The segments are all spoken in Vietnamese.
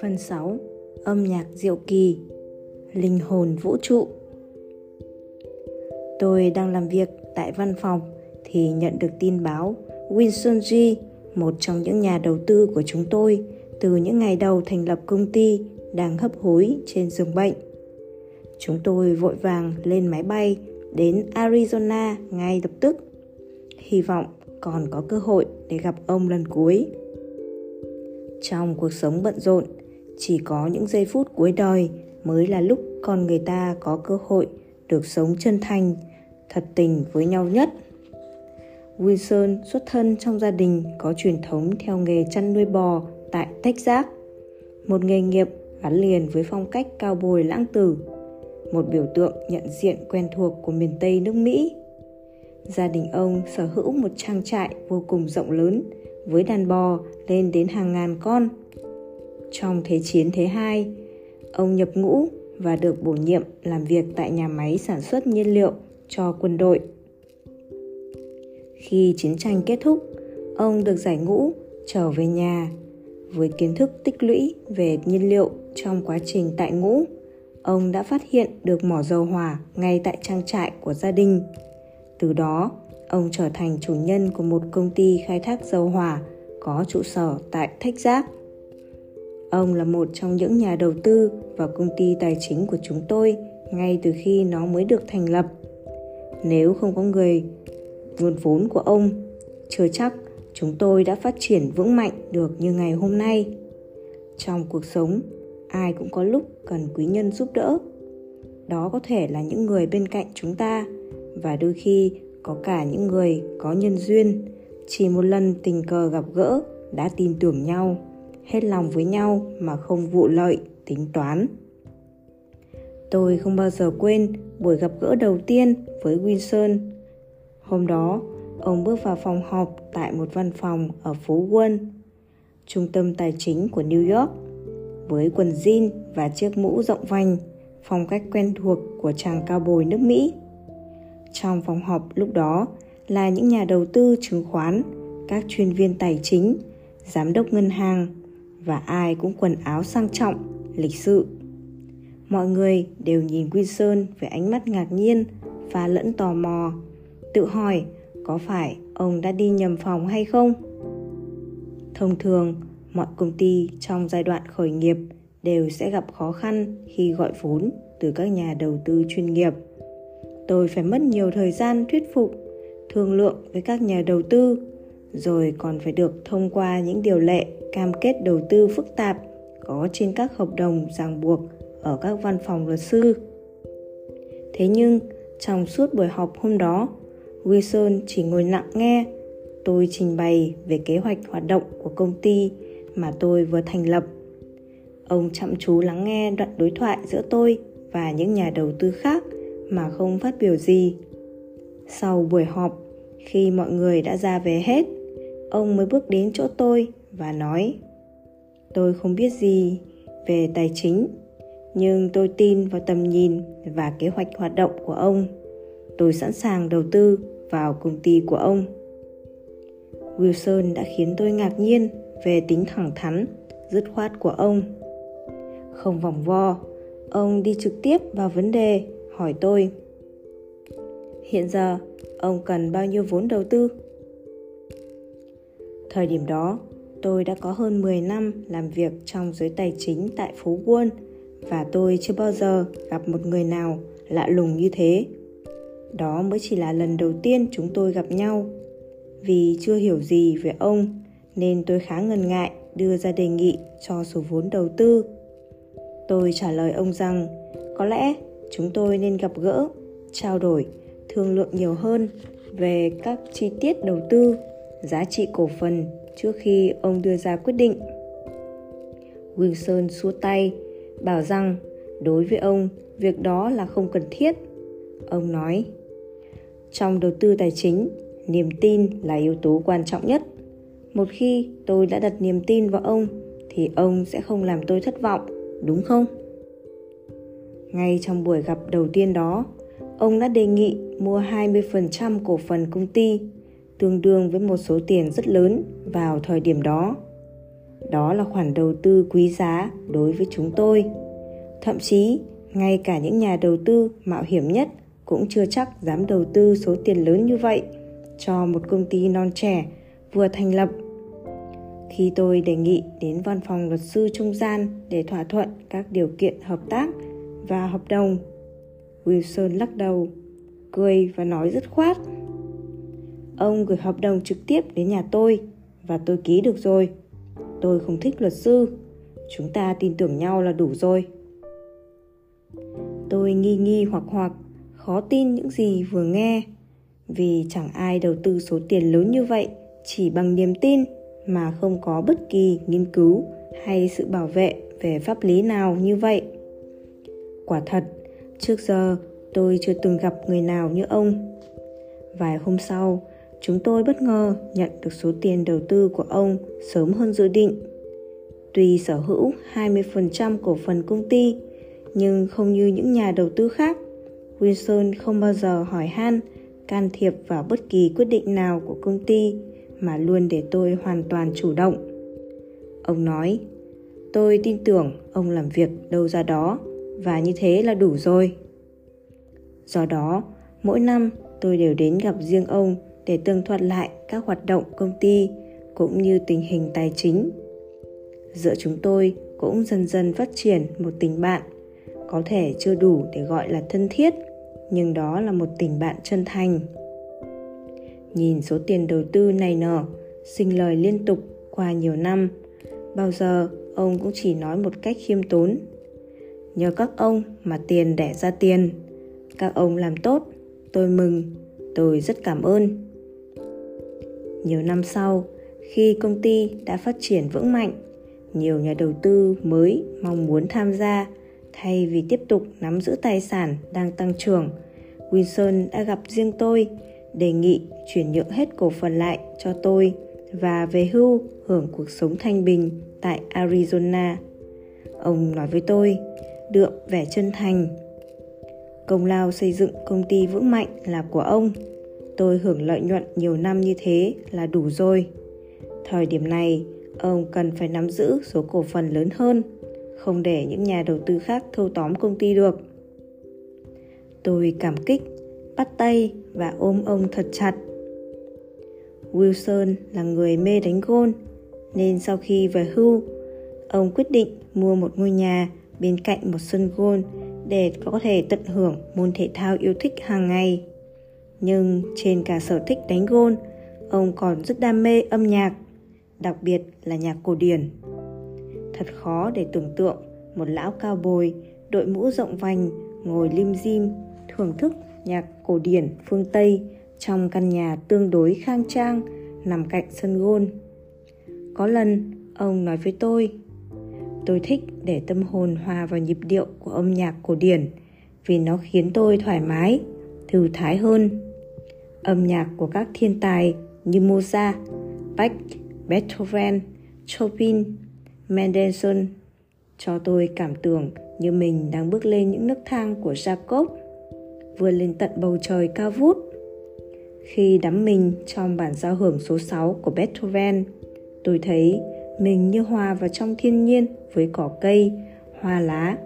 Phần 6 Âm nhạc diệu kỳ Linh hồn vũ trụ Tôi đang làm việc tại văn phòng thì nhận được tin báo Winston G, một trong những nhà đầu tư của chúng tôi, từ những ngày đầu thành lập công ty đang hấp hối trên giường bệnh. Chúng tôi vội vàng lên máy bay đến Arizona ngay lập tức. Hy vọng còn có cơ hội để gặp ông lần cuối. Trong cuộc sống bận rộn, chỉ có những giây phút cuối đời mới là lúc con người ta có cơ hội được sống chân thành, thật tình với nhau nhất. Wilson xuất thân trong gia đình có truyền thống theo nghề chăn nuôi bò tại Texas, một nghề nghiệp gắn liền với phong cách cao bồi lãng tử, một biểu tượng nhận diện quen thuộc của miền Tây nước Mỹ. Gia đình ông sở hữu một trang trại vô cùng rộng lớn với đàn bò lên đến hàng ngàn con. Trong Thế chiến thứ hai, ông nhập ngũ và được bổ nhiệm làm việc tại nhà máy sản xuất nhiên liệu cho quân đội. Khi chiến tranh kết thúc, ông được giải ngũ trở về nhà với kiến thức tích lũy về nhiên liệu trong quá trình tại ngũ ông đã phát hiện được mỏ dầu hỏa ngay tại trang trại của gia đình từ đó ông trở thành chủ nhân của một công ty khai thác dầu hỏa có trụ sở tại Texas. Ông là một trong những nhà đầu tư vào công ty tài chính của chúng tôi ngay từ khi nó mới được thành lập. Nếu không có người nguồn vốn của ông, chưa chắc chúng tôi đã phát triển vững mạnh được như ngày hôm nay. Trong cuộc sống, ai cũng có lúc cần quý nhân giúp đỡ. Đó có thể là những người bên cạnh chúng ta và đôi khi có cả những người có nhân duyên chỉ một lần tình cờ gặp gỡ đã tin tưởng nhau hết lòng với nhau mà không vụ lợi tính toán tôi không bao giờ quên buổi gặp gỡ đầu tiên với Wilson. Hôm đó, ông bước vào phòng họp tại một văn phòng ở phố Wall, trung tâm tài chính của New York, với quần jean và chiếc mũ rộng vành, phong cách quen thuộc của chàng cao bồi nước Mỹ. Trong phòng họp lúc đó là những nhà đầu tư chứng khoán, các chuyên viên tài chính, giám đốc ngân hàng và ai cũng quần áo sang trọng, lịch sự. Mọi người đều nhìn Wilson với ánh mắt ngạc nhiên và lẫn tò mò, tự hỏi có phải ông đã đi nhầm phòng hay không? Thông thường, mọi công ty trong giai đoạn khởi nghiệp đều sẽ gặp khó khăn khi gọi vốn từ các nhà đầu tư chuyên nghiệp tôi phải mất nhiều thời gian thuyết phục, thương lượng với các nhà đầu tư, rồi còn phải được thông qua những điều lệ, cam kết đầu tư phức tạp có trên các hợp đồng ràng buộc ở các văn phòng luật sư. Thế nhưng, trong suốt buổi họp hôm đó, wilson chỉ ngồi lặng nghe. Tôi trình bày về kế hoạch hoạt động của công ty mà tôi vừa thành lập. Ông chăm chú lắng nghe đoạn đối thoại giữa tôi và những nhà đầu tư khác mà không phát biểu gì. Sau buổi họp, khi mọi người đã ra về hết, ông mới bước đến chỗ tôi và nói, tôi không biết gì về tài chính, nhưng tôi tin vào tầm nhìn và kế hoạch hoạt động của ông. Tôi sẵn sàng đầu tư vào công ty của ông. Wilson đã khiến tôi ngạc nhiên về tính thẳng thắn, dứt khoát của ông. Không vòng vo, ông đi trực tiếp vào vấn đề hỏi tôi, hiện giờ, ông cần bao nhiêu vốn đầu tư thời điểm đó, tôi đã có hơn 10 năm làm việc trong giới tài chính tại phố Wall và tôi chưa bao giờ gặp một người nào lạ lùng như thế. Đó mới chỉ là lần đầu tiên chúng tôi gặp nhau. Vì chưa hiểu gì về ông, nên tôi khá ngần ngại đưa ra đề nghị cho số vốn đầu tư. Tôi trả lời ông rằng, có lẽ chúng tôi nên gặp gỡ, trao đổi, thương lượng nhiều hơn về các chi tiết đầu tư, giá trị cổ phần trước khi ông đưa ra quyết định. Wilson xua tay, bảo rằng đối với ông, việc đó là không cần thiết. Ông nói, trong đầu tư tài chính, niềm tin là yếu tố quan trọng nhất. Một khi tôi đã đặt niềm tin vào ông, thì ông sẽ không làm tôi thất vọng, đúng không? Ngay trong buổi gặp đầu tiên đó, ông đã đề nghị mua 20% cổ phần công ty, tương đương với một số tiền rất lớn vào thời điểm đó. Đó là khoản đầu tư quý giá đối với chúng tôi. Thậm chí, ngay cả những nhà đầu tư mạo hiểm nhất cũng chưa chắc dám đầu tư số tiền lớn như vậy cho một công ty non trẻ vừa thành lập. Khi tôi đề nghị đến văn phòng luật sư trung gian để thỏa thuận các điều kiện hợp tác và hợp đồng, Wilson lắc đầu, cười và nói dứt khoát. Ông gửi hợp đồng trực tiếp đến nhà tôi và tôi ký được rồi. Tôi không thích luật sư, chúng ta tin tưởng nhau là đủ rồi. Tôi nghi nghi hoặc hoặc, khó tin những gì vừa nghe vì chẳng ai đầu tư số tiền lớn như vậy chỉ bằng niềm tin mà không có bất kỳ nghiên cứu hay sự bảo vệ về pháp lý nào như vậy quả thật, trước giờ tôi chưa từng gặp người nào như ông. Vài hôm sau, chúng tôi bất ngờ nhận được số tiền đầu tư của ông sớm hơn dự định. Tuy sở hữu 20% cổ phần công ty, nhưng không như những nhà đầu tư khác, Wilson không bao giờ hỏi han, can thiệp vào bất kỳ quyết định nào của công ty mà luôn để tôi hoàn toàn chủ động. Ông nói, tôi tin tưởng ông làm việc đâu ra đó và như thế là đủ rồi. Do đó, mỗi năm tôi đều đến gặp riêng ông để tường thuật lại các hoạt động công ty cũng như tình hình tài chính. Giữa chúng tôi cũng dần dần phát triển một tình bạn, có thể chưa đủ để gọi là thân thiết, nhưng đó là một tình bạn chân thành. Nhìn số tiền đầu tư này nở sinh lời liên tục qua nhiều năm, bao giờ ông cũng chỉ nói một cách khiêm tốn nhờ các ông mà tiền đẻ ra tiền các ông làm tốt tôi mừng tôi rất cảm ơn nhiều năm sau khi công ty đã phát triển vững mạnh nhiều nhà đầu tư mới mong muốn tham gia thay vì tiếp tục nắm giữ tài sản đang tăng trưởng wilson đã gặp riêng tôi đề nghị chuyển nhượng hết cổ phần lại cho tôi và về hưu hưởng cuộc sống thanh bình tại Arizona. Ông nói với tôi, đượm vẻ chân thành. Công lao xây dựng công ty vững mạnh là của ông. Tôi hưởng lợi nhuận nhiều năm như thế là đủ rồi. Thời điểm này, ông cần phải nắm giữ số cổ phần lớn hơn, không để những nhà đầu tư khác thâu tóm công ty được. Tôi cảm kích, bắt tay và ôm ông thật chặt. Wilson là người mê đánh gôn, nên sau khi về hưu, ông quyết định mua một ngôi nhà bên cạnh một sân golf để có thể tận hưởng môn thể thao yêu thích hàng ngày. Nhưng trên cả sở thích đánh golf, ông còn rất đam mê âm nhạc, đặc biệt là nhạc cổ điển. Thật khó để tưởng tượng một lão cao bồi, đội mũ rộng vành, ngồi lim dim, thưởng thức nhạc cổ điển phương Tây trong căn nhà tương đối khang trang nằm cạnh sân golf. Có lần ông nói với tôi, tôi thích để tâm hồn hòa vào nhịp điệu của âm nhạc cổ điển vì nó khiến tôi thoải mái, thư thái hơn. Âm nhạc của các thiên tài như Mozart, Bach, Beethoven, Chopin, Mendelssohn cho tôi cảm tưởng như mình đang bước lên những nấc thang của Jacob vươn lên tận bầu trời cao vút. Khi đắm mình trong bản giao hưởng số 6 của Beethoven, tôi thấy mình như hòa vào trong thiên nhiên với cỏ cây, hoa lá.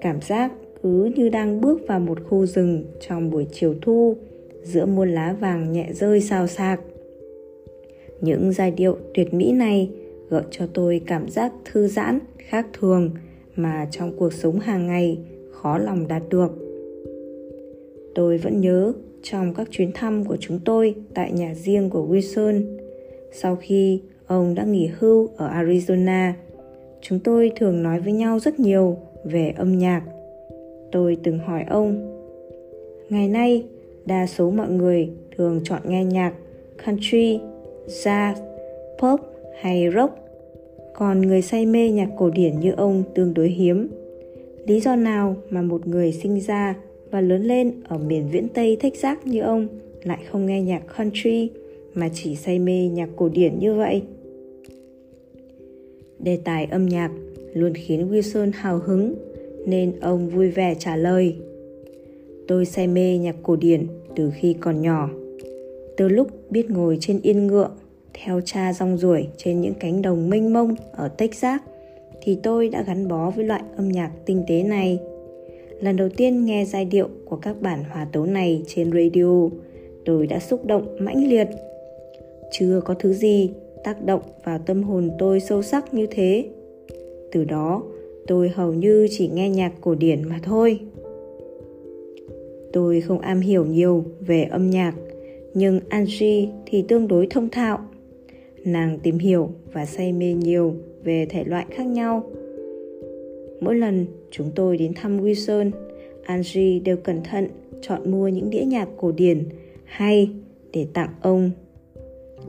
Cảm giác cứ như đang bước vào một khu rừng trong buổi chiều thu giữa muôn lá vàng nhẹ rơi xào xạc. Những giai điệu tuyệt mỹ này gợi cho tôi cảm giác thư giãn khác thường mà trong cuộc sống hàng ngày khó lòng đạt được Tôi vẫn nhớ trong các chuyến thăm của chúng tôi tại nhà riêng của Wilson. Sau khi ông đã nghỉ hưu ở Arizona, chúng tôi thường nói với nhau rất nhiều về âm nhạc. Tôi từng hỏi ông, ngày nay đa số mọi người thường chọn nghe nhạc country, jazz, pop hay rock. Còn người say mê nhạc cổ điển như ông tương đối hiếm. Lý do nào mà một người sinh ra và lớn lên ở miền viễn Tây Texas như ông lại không nghe nhạc country mà chỉ say mê nhạc cổ điển như vậy. Đề tài âm nhạc luôn khiến Wilson hào hứng nên ông vui vẻ trả lời. Tôi say mê nhạc cổ điển từ khi còn nhỏ. từ lúc biết ngồi trên yên ngựa theo cha rong ruổi trên những cánh đồng mênh mông ở Texas thì tôi đã gắn bó với loại âm nhạc tinh tế này. Lần đầu tiên nghe giai điệu của các bản hòa tấu này trên radio, tôi đã xúc động mãnh liệt. Chưa có thứ gì tác động vào tâm hồn tôi sâu sắc như thế. Từ đó, tôi hầu như chỉ nghe nhạc cổ điển mà thôi. Tôi không am hiểu nhiều về âm nhạc, nhưng Angie thì tương đối thông thạo. Nàng tìm hiểu và say mê nhiều về thể loại khác nhau. Mỗi lần chúng tôi đến thăm Wilson, Angie đều cẩn thận chọn mua những đĩa nhạc cổ điển hay để tặng ông.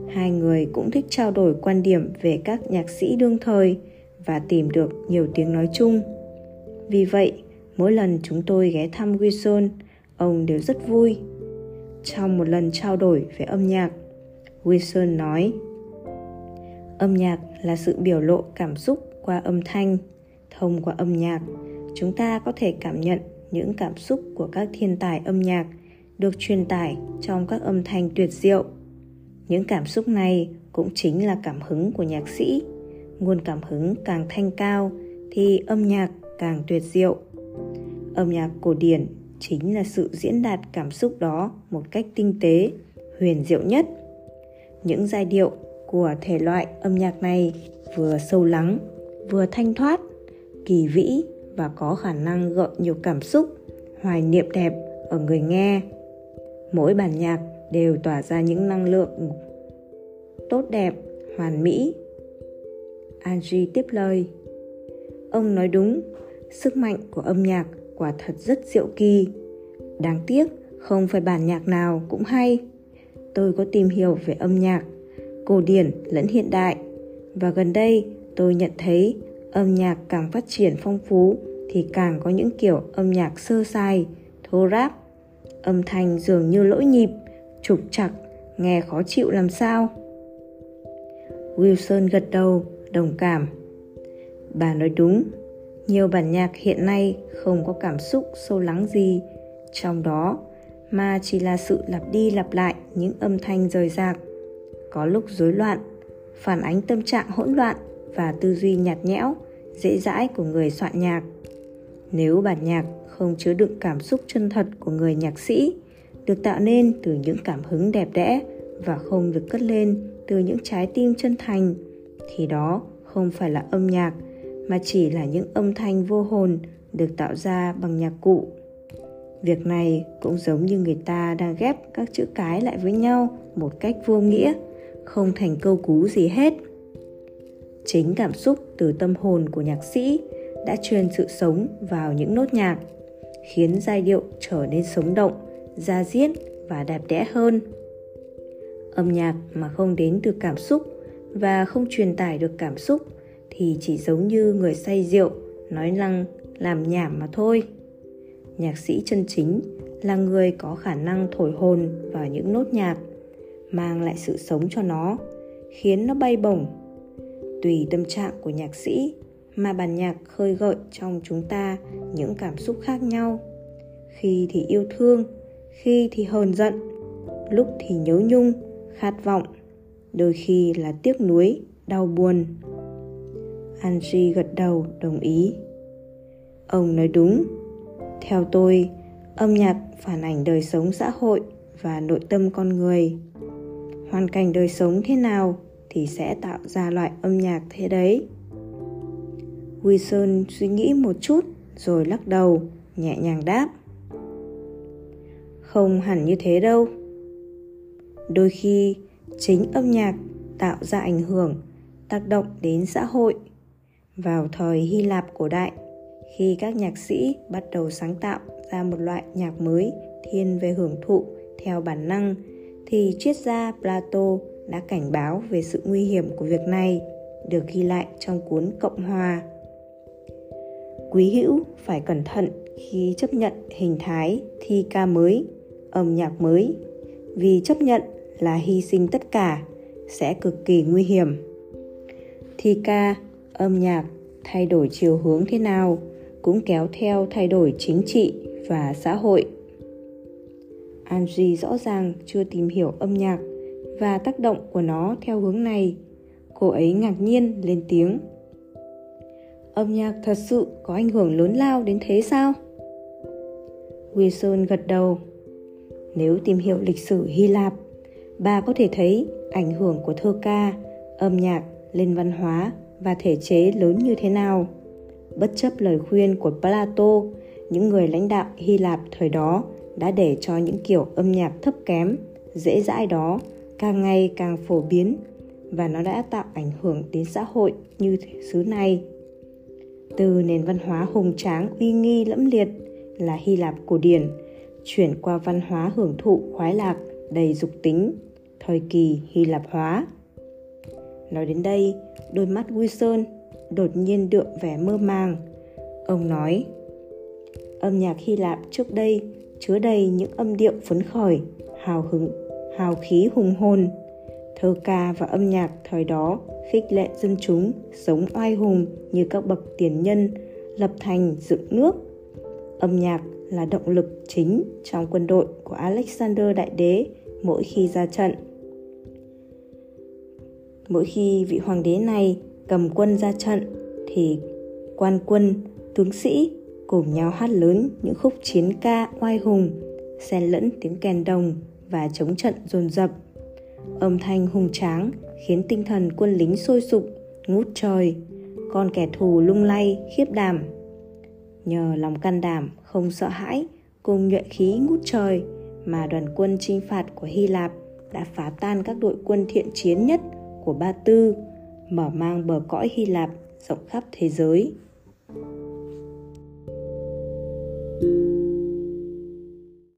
Hai người cũng thích trao đổi quan điểm về các nhạc sĩ đương thời và tìm được nhiều tiếng nói chung. Vì vậy, mỗi lần chúng tôi ghé thăm Wilson, ông đều rất vui. Trong một lần trao đổi về âm nhạc, Wilson nói Âm nhạc là sự biểu lộ cảm xúc qua âm thanh. Thông qua âm nhạc, chúng ta có thể cảm nhận những cảm xúc của các thiên tài âm nhạc được truyền tải trong các âm thanh tuyệt diệu. Những cảm xúc này cũng chính là cảm hứng của nhạc sĩ. Nguồn cảm hứng càng thanh cao thì âm nhạc càng tuyệt diệu. Âm nhạc cổ điển chính là sự diễn đạt cảm xúc đó một cách tinh tế, huyền diệu nhất. Những giai điệu của thể loại âm nhạc này vừa sâu lắng, vừa thanh thoát, kỳ vĩ và có khả năng gợi nhiều cảm xúc, hoài niệm đẹp ở người nghe. Mỗi bản nhạc đều tỏa ra những năng lượng tốt đẹp, hoàn mỹ. Angie tiếp lời. Ông nói đúng, sức mạnh của âm nhạc quả thật rất diệu kỳ. Đáng tiếc, không phải bản nhạc nào cũng hay. Tôi có tìm hiểu về âm nhạc, cổ điển lẫn hiện đại, và gần đây tôi nhận thấy âm nhạc càng phát triển phong phú thì càng có những kiểu âm nhạc sơ sài, thô ráp, âm thanh dường như lỗi nhịp, trục chặt, nghe khó chịu làm sao. Wilson gật đầu, đồng cảm. Bà nói đúng, nhiều bản nhạc hiện nay không có cảm xúc sâu lắng gì trong đó mà chỉ là sự lặp đi lặp lại những âm thanh rời rạc có lúc rối loạn phản ánh tâm trạng hỗn loạn và tư duy nhạt nhẽo dễ dãi của người soạn nhạc nếu bản nhạc không chứa đựng cảm xúc chân thật của người nhạc sĩ được tạo nên từ những cảm hứng đẹp đẽ và không được cất lên từ những trái tim chân thành. Thì đó không phải là âm nhạc, mà chỉ là những âm thanh vô hồn được tạo ra bằng nhạc cụ. Việc này cũng giống như người ta đang ghép các chữ cái lại với nhau một cách vô nghĩa, không thành câu cú gì hết. Chính cảm xúc từ tâm hồn của nhạc sĩ đã truyền sự sống vào những nốt nhạc, khiến giai điệu trở nên sống động da diết và đẹp đẽ hơn. Âm nhạc mà không đến từ cảm xúc và không truyền tải được cảm xúc thì chỉ giống như người say rượu, nói năng làm nhảm mà thôi. Nhạc sĩ chân chính là người có khả năng thổi hồn vào những nốt nhạc, mang lại sự sống cho nó, khiến nó bay bổng. Tùy tâm trạng của nhạc sĩ mà bản nhạc khơi gợi trong chúng ta những cảm xúc khác nhau. Khi thì yêu thương khi thì hờn giận, lúc thì nhớ nhung, khát vọng, đôi khi là tiếc nuối, đau buồn. Angie gật đầu đồng ý. Ông nói đúng. Theo tôi, âm nhạc phản ảnh đời sống xã hội và nội tâm con người. Hoàn cảnh đời sống thế nào thì sẽ tạo ra loại âm nhạc thế đấy. Wilson suy nghĩ một chút rồi lắc đầu, nhẹ nhàng đáp không hẳn như thế đâu. Đôi khi, chính âm nhạc tạo ra ảnh hưởng, tác động đến xã hội. Vào thời hy lạp cổ đại, khi các nhạc sĩ bắt đầu sáng tạo ra một loại nhạc mới thiên về hưởng thụ theo bản năng, thì triết gia plato đã cảnh báo về sự nguy hiểm của việc này được ghi lại trong cuốn cộng hòa. Quý hữu phải cẩn thận khi chấp nhận hình thái thi ca mới âm nhạc mới vì chấp nhận là hy sinh tất cả, sẽ cực kỳ nguy hiểm thi ca, âm nhạc, thay đổi chiều hướng thế nào cũng kéo theo thay đổi chính trị và xã hội Angie rõ ràng chưa tìm hiểu âm nhạc và tác động của nó theo hướng này. Cô ấy ngạc nhiên lên tiếng. Âm nhạc thật sự có ảnh hưởng lớn lao đến thế sao? Wilson gật đầu. Nếu tìm hiểu lịch sử Hy Lạp, bà có thể thấy ảnh hưởng của thơ ca, âm nhạc lên văn hóa và thể chế lớn như thế nào. Bất chấp lời khuyên của Plato, những người lãnh đạo Hy Lạp thời đó đã để cho những kiểu âm nhạc thấp kém, dễ dãi đó càng ngày càng phổ biến và nó đã tạo ảnh hưởng đến xã hội như xứ này. Từ nền văn hóa hùng tráng uy nghi lẫm liệt là Hy Lạp cổ điển, chuyển qua văn hóa hưởng thụ khoái lạc đầy dục tính, thời kỳ Hy Lạp hóa. Nói đến đây, đôi mắt Wilson đột nhiên đượm vẻ mơ màng. Ông nói, âm nhạc Hy Lạp trước đây chứa đầy những âm điệu phấn khởi, hào hứng, hào khí hùng hồn. Thơ ca và âm nhạc thời đó khích lệ dân chúng sống oai hùng như các bậc tiền nhân, lập thành dựng nước. Âm nhạc là động lực chính trong quân đội của Alexander Đại Đế mỗi khi ra trận. Mỗi khi vị hoàng đế này cầm quân ra trận thì quan quân, tướng sĩ cùng nhau hát lớn những khúc chiến ca oai hùng, xen lẫn tiếng kèn đồng và chống trận dồn dập. Âm thanh hùng tráng khiến tinh thần quân lính sôi sục, ngút trời, con kẻ thù lung lay, khiếp đảm. Nhờ lòng can đảm, không sợ hãi, cùng nhuệ khí ngút trời mà đoàn quân chinh phạt của Hy Lạp đã phá tan các đội quân thiện chiến nhất của Ba Tư, mở mang bờ cõi Hy Lạp rộng khắp thế giới.